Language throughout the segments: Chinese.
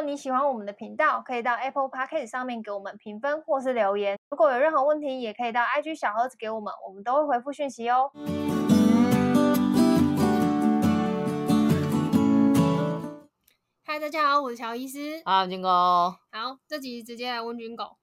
果你喜欢我们的频道，可以到 Apple Podcast 上面给我们评分或是留言。如果有任何问题，也可以到 IG 小盒子给我们，我们都会回复讯息哦。嗨，大家好，我是乔医师。啊，军狗。好，这集直接来问军狗。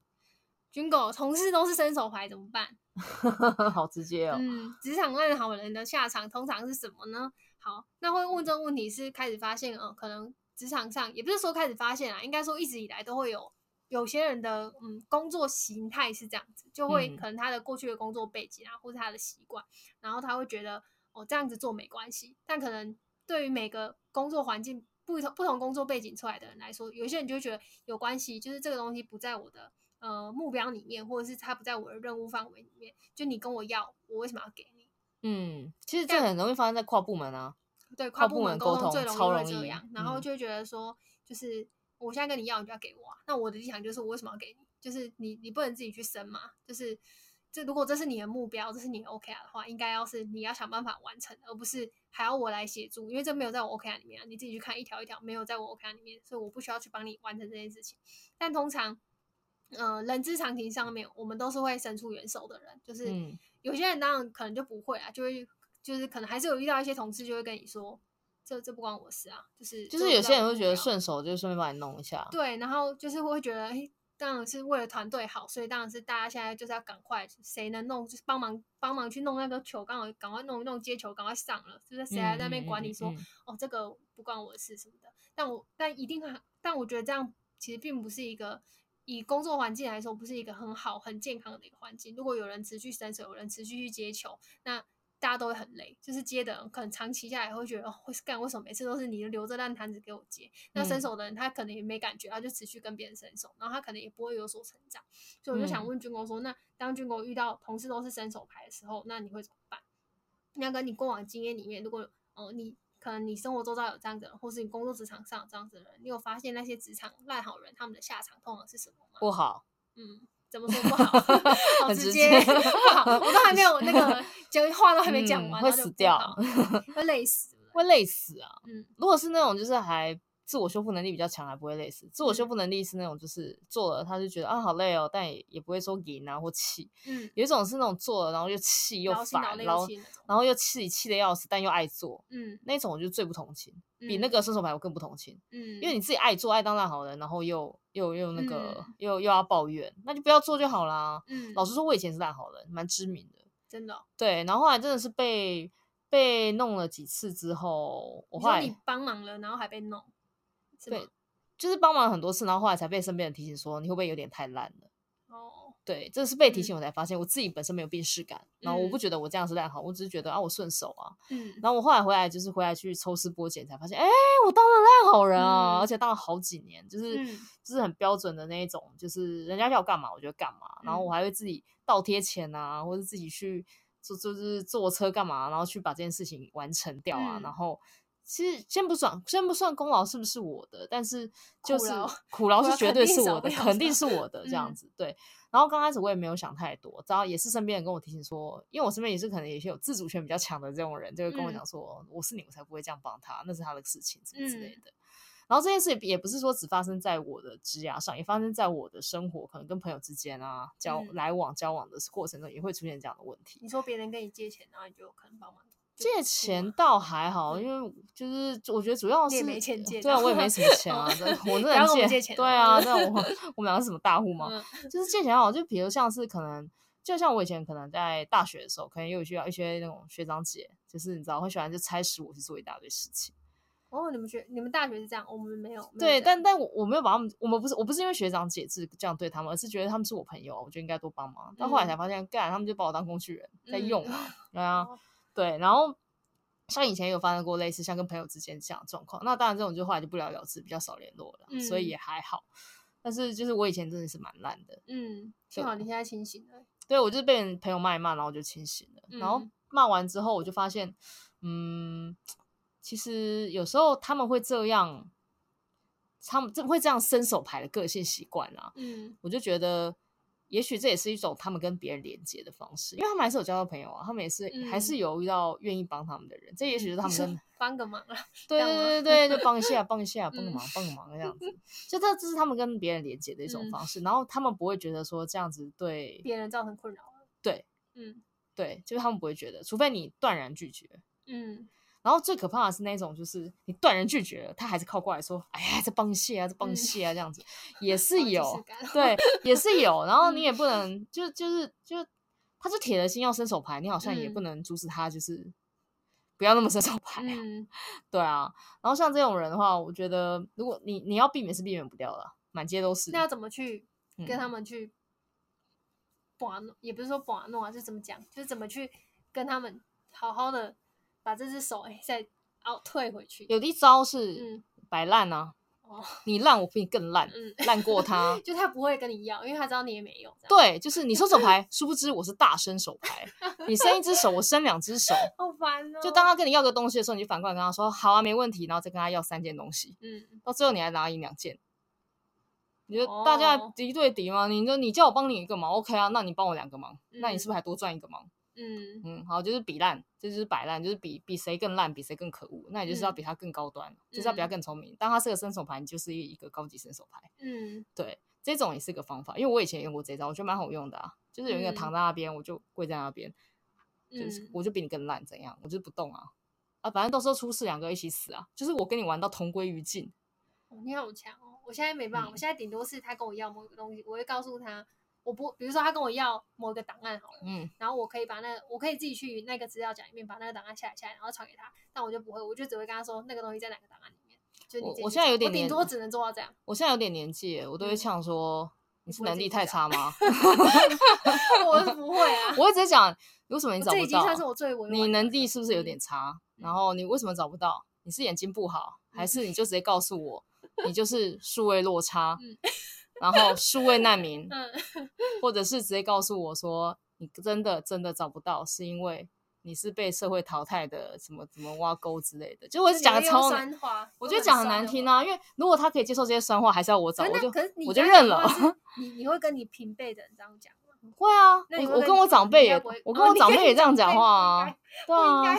军狗，同事都是伸手牌怎么办？好直接哦。嗯，职场烂好人的下场通常是什么呢？好，那会问这个问题是开始发现，嗯，可能职场上也不是说开始发现啊，应该说一直以来都会有有些人的嗯工作形态是这样子，就会可能他的过去的工作背景啊，或是他的习惯，然后他会觉得哦这样子做没关系，但可能对于每个工作环境。不同不同工作背景出来的人来说，有些人就会觉得有关系，就是这个东西不在我的呃目标里面，或者是它不在我的任务范围里面。就你跟我要，我为什么要给你？嗯，其实这很容易发生在跨部门啊。对，跨部门沟通最容易会这样，然后就会觉得说，就是我现在跟你要，你就要给我啊。那我的立场就是，我为什么要给你？就是你你不能自己去生嘛，就是。这如果这是你的目标，这是你的 OKR 的话，应该要是你要想办法完成，而不是还要我来协助，因为这没有在我 OKR 里面啊。你自己去看一条一条，没有在我 OKR 里面，所以我不需要去帮你完成这件事情。但通常，呃，人之常情上面，我们都是会伸出援手的人。就是有些人当然可能就不会啊，就会就是可能还是有遇到一些同事就会跟你说，这这不关我事啊，就是就是有些人会觉得顺手就顺便帮你弄一下，对，然后就是会觉得当然是为了团队好，所以当然是大家现在就是要赶快，谁能弄就是帮忙帮忙去弄那个球，刚好赶快弄一弄接球，赶快上了，就是谁还在那边管你说、嗯嗯嗯、哦这个不关我的事什么的。但我但一定很，但我觉得这样其实并不是一个以工作环境来说不是一个很好很健康的一个环境。如果有人持续伸手，有人持续去接球，那。大家都会很累，就是接的人可能长期下来会觉得哦，会干为什么每次都是你留着烂摊子给我接？那伸手的人他可能也没感觉，他就持续跟别人伸手，然后他可能也不会有所成长。所以我就想问军哥说，那当军哥遇到同事都是伸手牌的时候，那你会怎么办？那跟你过往经验里面，如果哦你可能你生活周遭有这样的人，或是你工作职场上有这样子的人，你有发现那些职场烂好人他们的下场通常是什么吗？不好。嗯。怎么说不好？好直接，不好，我都还没有那个 讲话都还没讲完，嗯，会死掉，会累死，会累死啊！嗯，如果是那种就是还自我修复能力比较强，还不会累死。自我修复能力是那种就是做了他就觉得啊好累哦，但也也不会说赢啊或气。嗯，有一种是那种做了然后又气又烦，然后然后又气气的要死，但又爱做。嗯，那种我就最不同情。比那个伸手牌我更不同情，嗯，因为你自己爱做爱当烂好人，然后又又又那个、嗯、又又要抱怨，那就不要做就好啦。嗯，老实说，我以前是烂好人，蛮知名的，真的、哦。对，然后后来真的是被被弄了几次之后，我后来你帮忙了，然后还被弄，对，就是帮忙很多次，然后后来才被身边人提醒说，你会不会有点太烂了？对，这是被提醒我才发现，我自己本身没有病识感，然后我不觉得我这样是烂好，我只是觉得啊，我顺手啊，嗯，然后我后来回来就是回来去抽丝剥茧，才发现，哎，我当了烂好人啊，而且当了好几年，就是就是很标准的那一种，就是人家要干嘛我就干嘛，然后我还会自己倒贴钱啊，或者自己去坐就是坐车干嘛，然后去把这件事情完成掉啊，然后其实先不算先不算功劳是不是我的，但是就是苦劳是绝对是我的，肯定是我的这样子，对。然后刚开始我也没有想太多，然后也是身边人跟我提醒说，因为我身边也是可能有些有自主权比较强的这种人，就会跟我讲说，嗯、我是你，我才不会这样帮他，那是他的事情什么之类的。嗯、然后这件事也也不是说只发生在我的职涯上，也发生在我的生活，可能跟朋友之间啊交、嗯、来往交往的过程中也会出现这样的问题。你说别人跟你借钱，然后你就可能帮忙。借钱倒还好，因为就是我觉得主要是没钱借，对啊，我也没什么钱啊，我那人 借，对啊，那我我们两个是什么大户吗？就是借钱好，就比如像是可能，就像我以前可能在大学的时候，可能又有需要一些那种学长姐，就是你知道会喜欢就差使我去做一大堆事情。哦，你们学你们大学是这样，我们没有。对，但但我我没有把他们，我们不是我不是因为学长姐是这样对他们，而是觉得他们是我朋友，我就应该多帮忙。但后来才发现，干他们就把我当工具人在用啊，对啊。对，然后像以前也有发生过类似像跟朋友之间这样的状况，那当然这种就后来就不了了之，比较少联络了，嗯、所以也还好。但是就是我以前真的是蛮烂的，嗯，幸好你现在清醒了。对，我就是被人朋友骂一骂，然后我就清醒了。嗯、然后骂完之后，我就发现，嗯，其实有时候他们会这样，他们会这样伸手牌的个性习惯啊，嗯，我就觉得。也许这也是一种他们跟别人连接的方式，因为他们还是有交到朋友啊，他们也是、嗯、还是有遇到愿意帮他们的人，这也许是他们跟帮个忙啊。对对对对，就帮一下，帮一下，帮个忙，帮个忙这样子。就这，这是他们跟别人连接的一种方式，然后他们不会觉得说这样子对别人造成困扰。对，嗯，对，就是他们不会觉得，除非你断然拒绝。嗯。然后最可怕的是那种，就是你断然拒绝了，他还是靠过来说：“哎呀，这帮蟹啊，这帮蟹啊，这样子 也是有，对，也是有。”然后你也不能，就就是就，他是铁了心要伸手牌，你好像也不能阻止他，就是不要那么伸手牌啊。对啊。然后像这种人的话，我觉得如果你你要避免是避免不掉了，满街都是。那要怎么去跟他们去把弄？也不是说把弄啊，是怎么讲？就是怎么去跟他们好好的。把这只手哎，再凹退回去。有的一招是摆烂啊，哦，你烂我比你更烂，嗯，烂过他，就他不会跟你要，因为他知道你也没用。对，就是你伸手牌，殊不知我是大伸手牌，你伸一只手，我伸两只手，好烦哦。就当他跟你要个东西的时候，你就反过来跟他说好啊，没问题，然后再跟他要三件东西，嗯，到最后你还拿一两件，你就大家敌对敌吗？你说你叫我帮你一个忙，OK 啊，那你帮我两个忙，那你是不是还多赚一个忙？嗯嗯，好，就是比烂，这就是摆烂，就是比比谁更烂，比谁更可恶。那你就是要比他更高端，嗯、就是要比他更聪明。当他是个伸手牌，你就是一个高级伸手牌。嗯，对，这种也是个方法。因为我以前用过这招，我觉得蛮好用的啊。就是有一个躺在那边，我就跪在那边，嗯、就是我就比你更烂，怎样？我就不动啊啊，反正到时候出事，两个一起死啊。就是我跟你玩到同归于尽。哦，你好强哦！我现在没办法，嗯、我现在顶多是他跟我要某一个东西，我会告诉他。我不，比如说他跟我要某一个档案好了，嗯，然后我可以把那个，我可以自己去那个资料夹里面把那个档案下载下来，然后传给他，但我就不会，我就只会跟他说那个东西在哪个档案里面。就你我我现在有点，顶多只能做到这样。我现在有点年纪，我都会呛说、嗯、你是能力太差吗？我是不会啊，我会直接讲，为什么你找不到？这已经算是我最委你能力是不是有点差？嗯、然后你为什么找不到？你是眼睛不好，嗯、还是你就直接告诉我，你就是数位落差？嗯 然后数位难民，或者是直接告诉我说，你真的真的找不到，是因为你是被社会淘汰的，什么什么挖沟之类的。就我是讲的超难，我觉得讲很难听啊。因为如果他可以接受这些酸话，还是要我找，我就我就认了。你你会跟你平辈的人这样讲吗？会啊，我我跟我长辈也，我跟我长辈也这样讲话啊。对啊，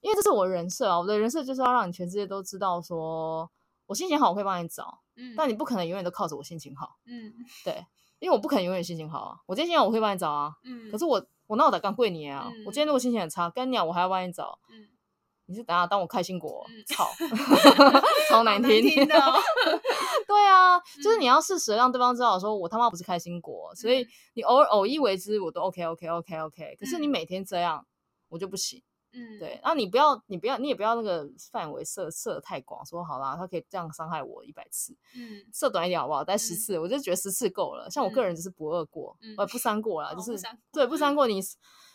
因为这是我人设啊，我的人设就是要让你全世界都知道，说我心情好，我可以帮你找。但你不可能永远都靠着我心情好，嗯，对，因为我不可能永远心情好啊。我今天心情好，我可以帮你找啊，嗯。可是我我那我得干跪你啊？我今天如果心情很差，跟你讲，我还要帮你找，嗯。你是等下当我开心果，操，超难听的。对啊，就是你要适时让对方知道，说我他妈不是开心果，所以你偶尔偶一为之，我都 OK OK OK OK。可是你每天这样，我就不行。嗯，对，然后你不要，你不要，你也不要那个范围设设太广，说好啦，他可以这样伤害我一百次，嗯，设短一点好不好？但十次，我就觉得十次够了。像我个人就是不二过，呃，不三过啦，就是对，不三过。你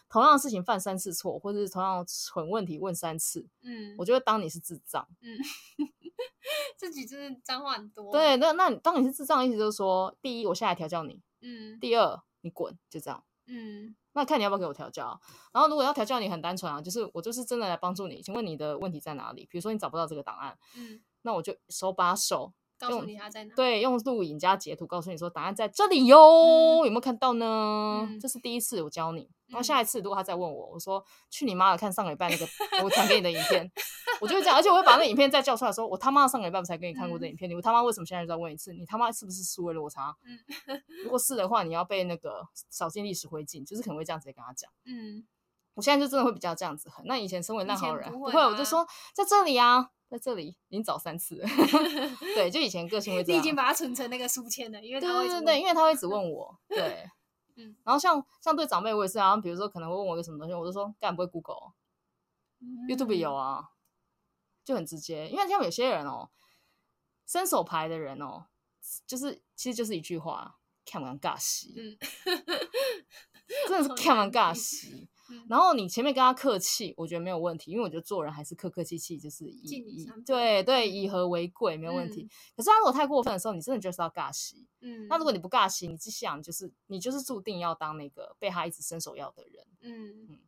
同样的事情犯三次错，或者是同样蠢问题问三次，嗯，我就会当你是智障，嗯，自己就是脏话很多。对，那那当你是智障，意思就是说，第一，我下来调教你，嗯，第二，你滚，就这样，嗯。那看你要不要给我调教，然后如果要调教你很单纯啊，就是我就是真的来帮助你。请问你的问题在哪里？比如说你找不到这个档案，嗯，那我就手把手告诉你它在哪。对，用录影加截图告诉你说答案在这里哟，有没有看到呢？这是第一次我教你，然后下一次如果他再问我，我说去你妈的，看上个礼拜那个我传给你的影片，我就会这样，而且我会把那影片再叫出来说，我他妈上个礼拜才给你看过这影片，你他妈为什么现在就再问一次？你他妈是不是思维落差？嗯，如果 是的话，你要被那个扫进历史灰烬，就是可能会这样直接跟他讲。嗯，我现在就真的会比较这样子狠。那以前身为烂好人，不会，我就说在这里啊，在这里已经找三次了。对，就以前个性会 这样。你已经把它存成那个书签了，因为他会对对对，因为他会一直问我。对，嗯，然后像像对长辈，我也是啊，比如说可能会问我一个什么东西，我就说干不会 Google，YouTube 有啊。就很直接，因为像有些人哦，伸手牌的人哦，就是其实就是一句话，看完尬戏，嗯，真的是看完尬戏。然后你前面跟他客气，我觉得没有问题，因为我觉得做人还是客客气气，就是以以对对以和为贵，没有问题。嗯、可是他如果太过分的时候，你真的就是要尬戏。嗯，那如果你不尬戏，你只想就是你就是注定要当那个被他一直伸手要的人。嗯嗯。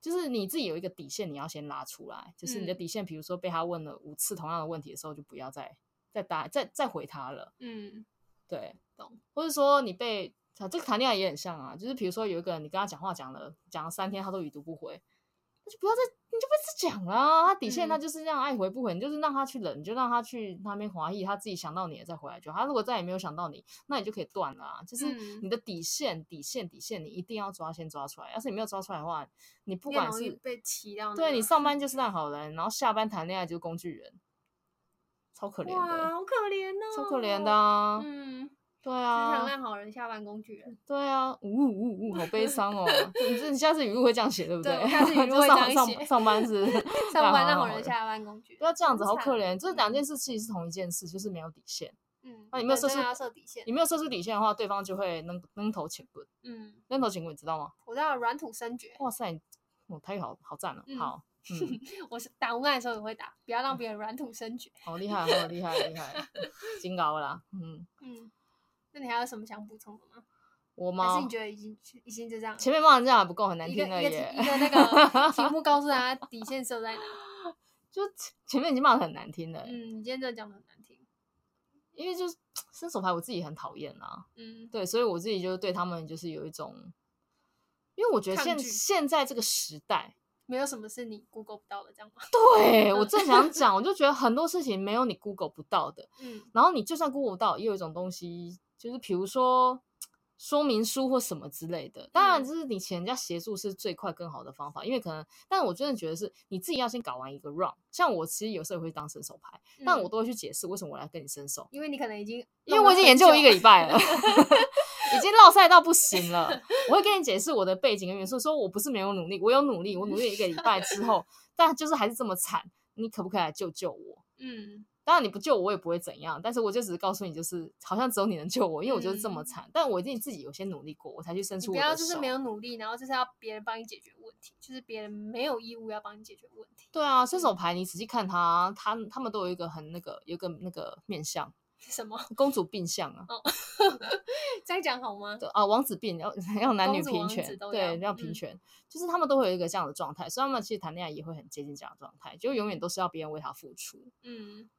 就是你自己有一个底线，你要先拉出来。就是你的底线，比如说被他问了五次同样的问题的时候，就不要再再答再再回他了。嗯，对，懂。或者说你被啊，这个谈恋爱也很像啊。就是比如说有一个人，你跟他讲话讲了讲了三天，他都已读不回，那就不要再，你就不要再讲了。他底线他就是这样，爱回不回，你就是让他去冷，你就让他去那边华裔，他自己想到你了再回来就好。他如果再也没有想到你，那你就可以断了啊。就是你的底线，底线，底线，你一定要抓，先抓出来。要是你没有抓出来的话，你不管是被提到，对你上班就是烂好人，然后下班谈恋爱就是工具人，超可怜的，哇，好可怜哦，超可怜的啊，嗯。对啊，职场烂好人，下班工具人。对啊，呜呜呜，好悲伤哦！你这你下次语录会这样写，对不对？对，下次语录会这样写。上上班是 上班烂好人，下班工具。不要这样子，好可怜。这两件事其实是同一件事，就是没有底线。嗯，那你没有设出设底线，你没有设出底线的话，对方就会扔扔头浅滚。嗯，扔头浅滚，你知道吗？我知道软土生绝。哇塞，我太好好赞了。好，我是打文案的时候也会打，不要让别人软土生绝。好厉害，好厉害，厉害，金高啦。嗯嗯。那你还有什么想补充的吗？我吗？还是你觉得已经已经就这样？前面骂人这样还不够，很难听而已。一个一个那个 题目告诉他底线设在哪？就前面已经骂的很难听了。嗯，你今天真的讲的很难听。因为就是伸手牌，我自己很讨厌啊。嗯，对，所以我自己就对他们就是有一种，因为我觉得现现在这个时代，没有什么是你 Google 不到的，这样吗？对，我正想讲，我就觉得很多事情没有你 Google 不到的。嗯，然后你就算 Google 不到，也有一种东西。就是比如说说明书或什么之类的，当然就是你请人家协助是最快更好的方法，因为可能，但我真的觉得是你自己要先搞完一个 run。像我其实有时候也会当伸手牌，但我都会去解释为什么我来跟你伸手，因为你可能已经因为我已经研究一个礼拜了，已经落赛到不行了。我会跟你解释我的背景跟元素，说我不是没有努力，我有努力，我努力一个礼拜之后，但就是还是这么惨，你可不可以来救救我？嗯。当然你不救我，我也不会怎样。但是我就只是告诉你，就是好像只有你能救我，因为我就是这么惨。嗯、但我一定自己有些努力过，我才去伸出我的手。不要就是没有努力，然后就是要别人帮你解决问题，就是别人没有义务要帮你解决问题。对啊，伸手牌你仔细看他，他他们都有一个很那个，有一个那个面相。什么？公主病相啊？哦、这样讲好吗？对啊，王子病要 要男女平权，对，要平权，嗯、就是他们都会有一个这样的状态，所以他们其实谈恋爱也会很接近这样的状态，就永远都是要别人为他付出。嗯。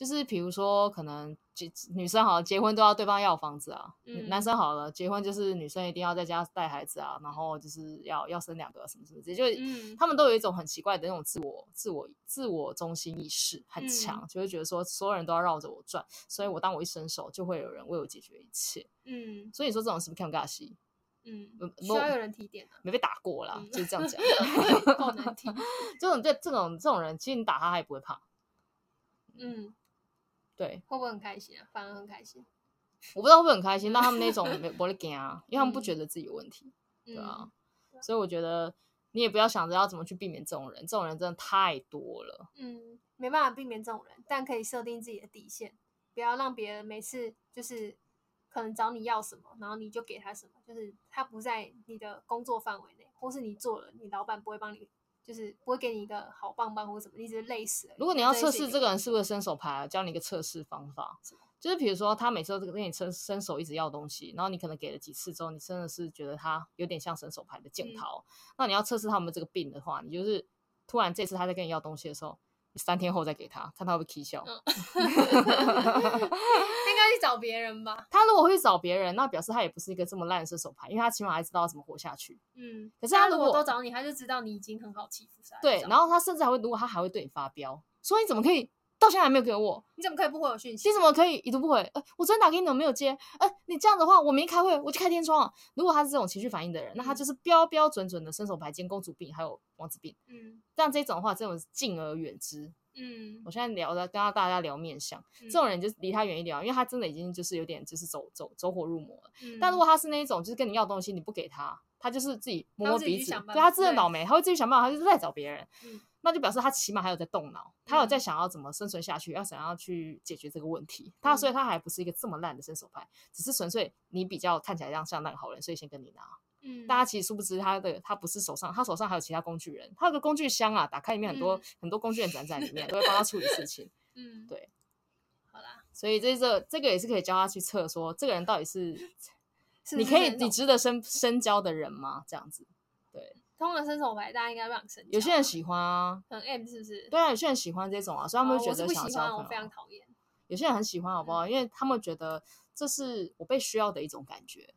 就是比如说，可能结女生好了，结婚都要对方要房子啊。嗯、男生好了，结婚就是女生一定要在家带孩子啊，然后就是要要生两个什么什么之类，就、嗯、他们都有一种很奇怪的那种自我、自我、自我中心意识很强，嗯、就会觉得说所有人都要绕着我转，所以我当我一伸手，就会有人为我解决一切。嗯，所以你说这种是不是看尬戏？嗯，需要有人提点的、啊，没被打过啦，嗯、就是这样讲。够难听。这种这这种这种人，其实你打他，他也不会怕。嗯。对，会不会很开心啊？反而很开心，我不知道会不会很开心。但他们那种 没不会惊啊，因为他们不觉得自己有问题，嗯、对啊。嗯、所以我觉得你也不要想着要怎么去避免这种人，这种人真的太多了。嗯，没办法避免这种人，但可以设定自己的底线，不要让别人每次就是可能找你要什么，然后你就给他什么，就是他不在你的工作范围内，或是你做了，你老板不会帮你。就是不会给你一个好棒棒或什么，你只是累死了。如果你要测试这个人是不是伸手牌，教你一个测试方法，就是比如说他每次都跟你伸伸手一直要东西，然后你可能给了几次之后，你真的是觉得他有点像伸手牌的镜头，嗯、那你要测试他们这个病的话，你就是突然这次他在跟你要东西的时候。三天后再给他，看他会不会起笑。嗯、应该去找别人吧。他如果会去找别人，那表示他也不是一个这么烂的射手牌，因为他起码还知道怎么活下去。嗯，可是他如果，他如果都找你，他就知道你已经很好欺负。对，然后他甚至还会，如果他还会对你发飙，所以你怎么可以？到现在还没有给我，你怎么可以不回我讯息？你怎么可以已读不回？呃，我昨天打给你都没有接。呃，你这样的话，我明天开会我就开天窗。如果他是这种情绪反应的人，嗯、那他就是标标准准的伸手牌兼公主病，还有王子病。嗯，但这种的话，这种敬而远之。嗯，我现在聊的跟大家聊面相，嗯、这种人就离他远一点，因为他真的已经就是有点就是走走走火入魔了。嗯、但如果他是那一种，就是跟你要东西你不给他，他就是自己摸摸鼻子，对他自认倒霉，他会自己想办法，他就是在找别人。嗯那就表示他起码还有在动脑，他有在想要怎么生存下去，要想要去解决这个问题。他所以他还不是一个这么烂的伸手派，只是纯粹你比较看起来像像那个好人，所以先跟你拿。嗯，大家其实殊不知他的他不是手上，他手上还有其他工具人，他有个工具箱啊，打开里面很多很多工具人攒在里面，都会帮他处理事情。嗯，对。好啦，所以这这这个也是可以教他去测，说这个人到底是你可以你值得深深交的人吗？这样子，对。通常伸手牌，大家应该不想深交。有些人喜欢啊，很 M 是不是？对啊，有些人喜欢这种啊，所以他们会觉得想交朋友。我非常讨厌。有些人很喜欢，好不好？因为他们觉得这是我被需要的一种感觉。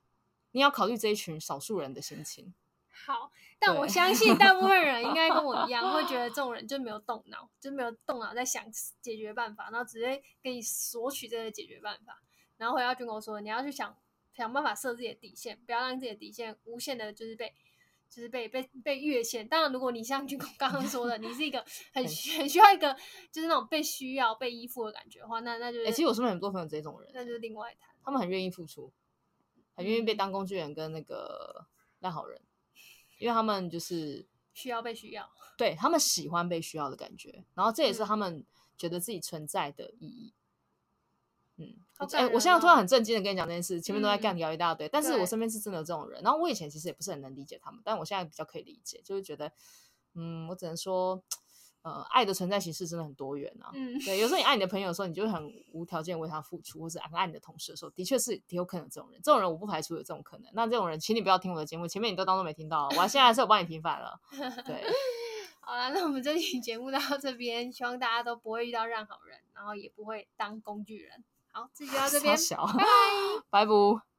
你要考虑这一群少数人的心情。好，但我相信大部分人应该跟我一样，会觉得这种人就没有动脑，就没有动脑在想解决办法，然后直接给你索取这个解决办法。然后回到军狗说，你要去想想办法设自己的底线，不要让自己的底线无限的，就是被就是被被被越线。当然，如果你像军狗 刚刚说的，你是一个很很需要一个就是那种被需要、被依附的感觉的话，那那就哎、是欸，其实我身边很多朋友这种人，那就是另外一谈。他们很愿意付出，很愿意被当工具人跟那个烂好人。因为他们就是需要被需要，对，他们喜欢被需要的感觉，然后这也是他们觉得自己存在的意义。嗯，哎、哦欸，我现在突然很震惊的跟你讲这件事，前面都在干聊一大堆，嗯、但是我身边是真的有这种人。然后我以前其实也不是很能理解他们，但我现在比较可以理解，就是觉得，嗯，我只能说。呃，爱的存在形式真的很多元啊。嗯，对，有时候你爱你的朋友的时候，你就会很无条件为他付出，或者爱你的同事的时候，的确是有可能有这种人。这种人我不排除有这种可能。那这种人，请你不要听我的节目，前面你都当做没听到。我现在还是有帮你平反了。对，好了，那我们这期节目到这边，希望大家都不会遇到烂好人，然后也不会当工具人。好，这期就到这边，拜拜，拜拜。